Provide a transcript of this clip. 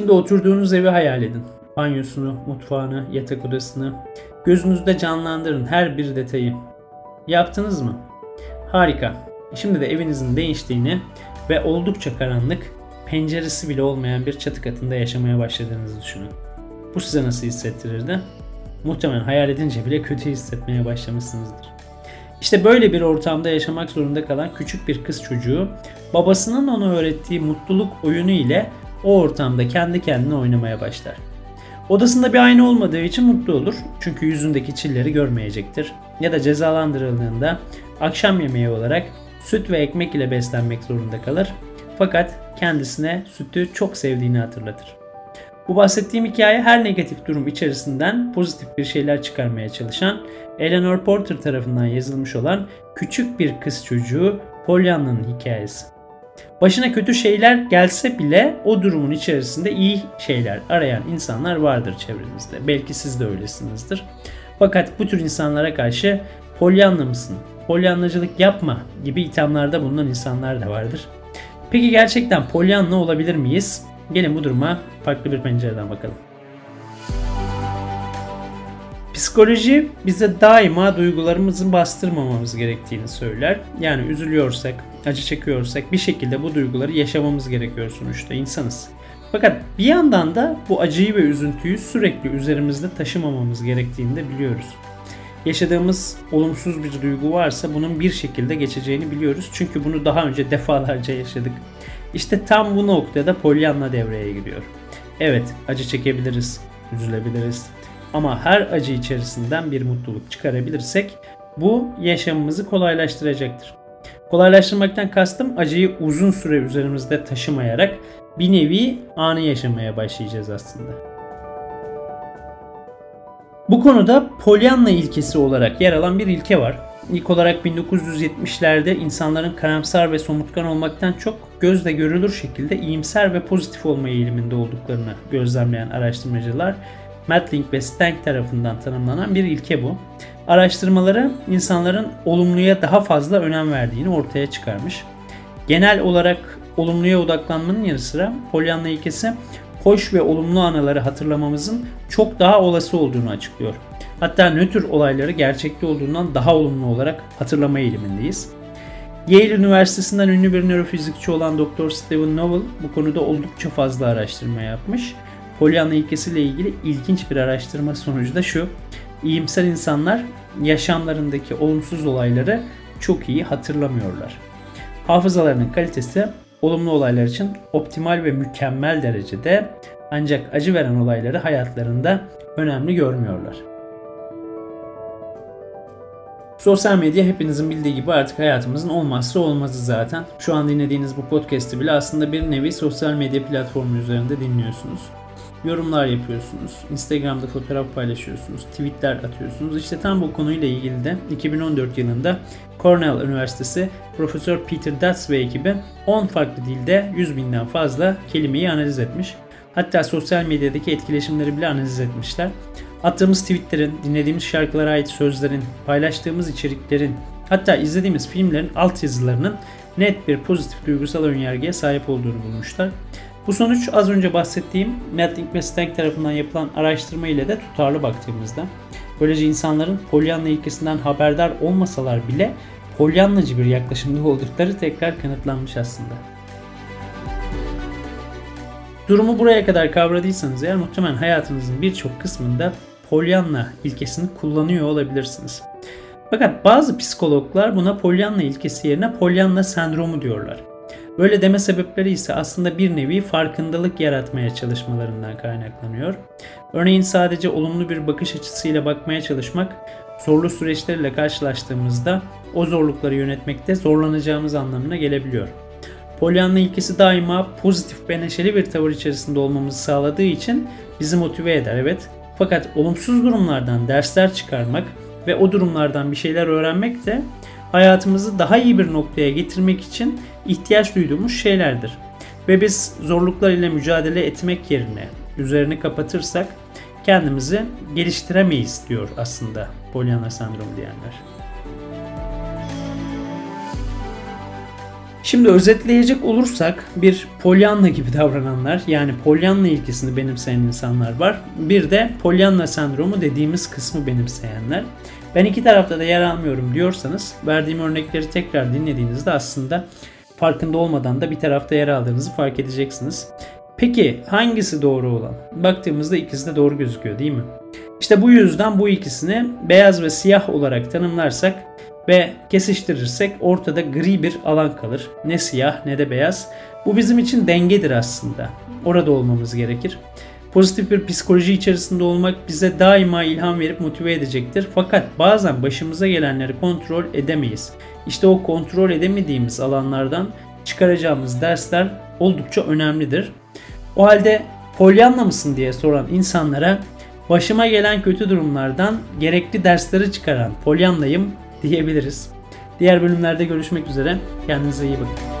Şimdi oturduğunuz evi hayal edin. Banyosunu, mutfağını, yatak odasını. Gözünüzde canlandırın her bir detayı. Yaptınız mı? Harika. Şimdi de evinizin değiştiğini ve oldukça karanlık, penceresi bile olmayan bir çatı katında yaşamaya başladığınızı düşünün. Bu size nasıl hissettirirdi? Muhtemelen hayal edince bile kötü hissetmeye başlamışsınızdır. İşte böyle bir ortamda yaşamak zorunda kalan küçük bir kız çocuğu babasının ona öğrettiği mutluluk oyunu ile o ortamda kendi kendine oynamaya başlar. Odasında bir ayna olmadığı için mutlu olur. Çünkü yüzündeki çilleri görmeyecektir. Ya da cezalandırıldığında akşam yemeği olarak süt ve ekmek ile beslenmek zorunda kalır. Fakat kendisine sütü çok sevdiğini hatırlatır. Bu bahsettiğim hikaye her negatif durum içerisinden pozitif bir şeyler çıkarmaya çalışan Eleanor Porter tarafından yazılmış olan küçük bir kız çocuğu Pollyanna'nın hikayesi. Başına kötü şeyler gelse bile o durumun içerisinde iyi şeyler arayan insanlar vardır çevrenizde. Belki siz de öylesinizdir. Fakat bu tür insanlara karşı polyanlı mısın, polyanlacılık yapma gibi ithamlarda bulunan insanlar da vardır. Peki gerçekten polyanlı olabilir miyiz? Gelin bu duruma farklı bir pencereden bakalım. Psikoloji bize daima duygularımızı bastırmamamız gerektiğini söyler. Yani üzülüyorsak, acı çekiyorsak bir şekilde bu duyguları yaşamamız gerekiyor sonuçta insanız. Fakat bir yandan da bu acıyı ve üzüntüyü sürekli üzerimizde taşımamamız gerektiğini de biliyoruz. Yaşadığımız olumsuz bir duygu varsa bunun bir şekilde geçeceğini biliyoruz. Çünkü bunu daha önce defalarca yaşadık. İşte tam bu noktada Pollyanna devreye giriyor. Evet, acı çekebiliriz, üzülebiliriz. Ama her acı içerisinden bir mutluluk çıkarabilirsek bu yaşamımızı kolaylaştıracaktır. Kolaylaştırmaktan kastım acıyı uzun süre üzerimizde taşımayarak bir nevi anı yaşamaya başlayacağız aslında. Bu konuda Pollyanna ilkesi olarak yer alan bir ilke var. İlk olarak 1970'lerde insanların karamsar ve somutkan olmaktan çok gözle görülür şekilde iyimser ve pozitif olma eğiliminde olduklarını gözlemleyen araştırmacılar Matling ve Stank tarafından tanımlanan bir ilke bu. Araştırmaları insanların olumluya daha fazla önem verdiğini ortaya çıkarmış. Genel olarak olumluya odaklanmanın yanı sıra Pollyanna ilkesi hoş ve olumlu anıları hatırlamamızın çok daha olası olduğunu açıklıyor. Hatta nötr olayları gerçekte olduğundan daha olumlu olarak hatırlama eğilimindeyiz. Yale Üniversitesi'nden ünlü bir nörofizikçi olan Dr. Stephen Novel bu konuda oldukça fazla araştırma yapmış. Pollyanna ilkesiyle ilgili ilginç bir araştırma sonucu da şu. İyimser insanlar yaşamlarındaki olumsuz olayları çok iyi hatırlamıyorlar. Hafızalarının kalitesi olumlu olaylar için optimal ve mükemmel derecede ancak acı veren olayları hayatlarında önemli görmüyorlar. Sosyal medya hepinizin bildiği gibi artık hayatımızın olmazsa olmazı zaten. Şu an dinlediğiniz bu podcast'i bile aslında bir nevi sosyal medya platformu üzerinde dinliyorsunuz. Yorumlar yapıyorsunuz, Instagram'da fotoğraf paylaşıyorsunuz, tweetler atıyorsunuz. İşte tam bu konuyla ilgili de 2014 yılında Cornell Üniversitesi Profesör Peter Dutz ve ekibi 10 farklı dilde 100 binden fazla kelimeyi analiz etmiş. Hatta sosyal medyadaki etkileşimleri bile analiz etmişler. Attığımız tweetlerin, dinlediğimiz şarkılara ait sözlerin, paylaştığımız içeriklerin, hatta izlediğimiz filmlerin alt yazılarının net bir pozitif duygusal önyargıya sahip olduğunu bulmuşlar. Bu sonuç az önce bahsettiğim Matling ve Stank tarafından yapılan araştırma ile de tutarlı baktığımızda. Böylece insanların Pollyanna ilkesinden haberdar olmasalar bile Pollyannacı bir yaklaşımda oldukları tekrar kanıtlanmış aslında. Durumu buraya kadar kavradıysanız eğer muhtemelen hayatınızın birçok kısmında Pollyanna ilkesini kullanıyor olabilirsiniz. Fakat bazı psikologlar buna Pollyanna ilkesi yerine Pollyanna sendromu diyorlar. Böyle deme sebepleri ise aslında bir nevi farkındalık yaratmaya çalışmalarından kaynaklanıyor. Örneğin sadece olumlu bir bakış açısıyla bakmaya çalışmak, zorlu süreçlerle karşılaştığımızda o zorlukları yönetmekte zorlanacağımız anlamına gelebiliyor. Pollyanna ilkesi daima pozitif ve neşeli bir tavır içerisinde olmamızı sağladığı için bizi motive eder evet. Fakat olumsuz durumlardan dersler çıkarmak ve o durumlardan bir şeyler öğrenmek de hayatımızı daha iyi bir noktaya getirmek için ihtiyaç duyduğumuz şeylerdir. Ve biz zorluklar ile mücadele etmek yerine üzerini kapatırsak kendimizi geliştiremeyiz diyor aslında Pollyanna sendromu diyenler. Şimdi özetleyecek olursak bir Pollyanna gibi davrananlar yani Pollyanna ilkesini benimseyen insanlar var. Bir de Pollyanna sendromu dediğimiz kısmı benimseyenler. Ben iki tarafta da yer almıyorum diyorsanız verdiğim örnekleri tekrar dinlediğinizde aslında farkında olmadan da bir tarafta yer aldığınızı fark edeceksiniz. Peki hangisi doğru olan? Baktığımızda ikisi de doğru gözüküyor değil mi? İşte bu yüzden bu ikisini beyaz ve siyah olarak tanımlarsak ve kesiştirirsek ortada gri bir alan kalır. Ne siyah ne de beyaz. Bu bizim için dengedir aslında. Orada olmamız gerekir. Pozitif bir psikoloji içerisinde olmak bize daima ilham verip motive edecektir. Fakat bazen başımıza gelenleri kontrol edemeyiz. İşte o kontrol edemediğimiz alanlardan çıkaracağımız dersler oldukça önemlidir. O halde Pollyanna mısın diye soran insanlara başıma gelen kötü durumlardan gerekli dersleri çıkaran Pollyanna'yım diyebiliriz. Diğer bölümlerde görüşmek üzere. Kendinize iyi bakın.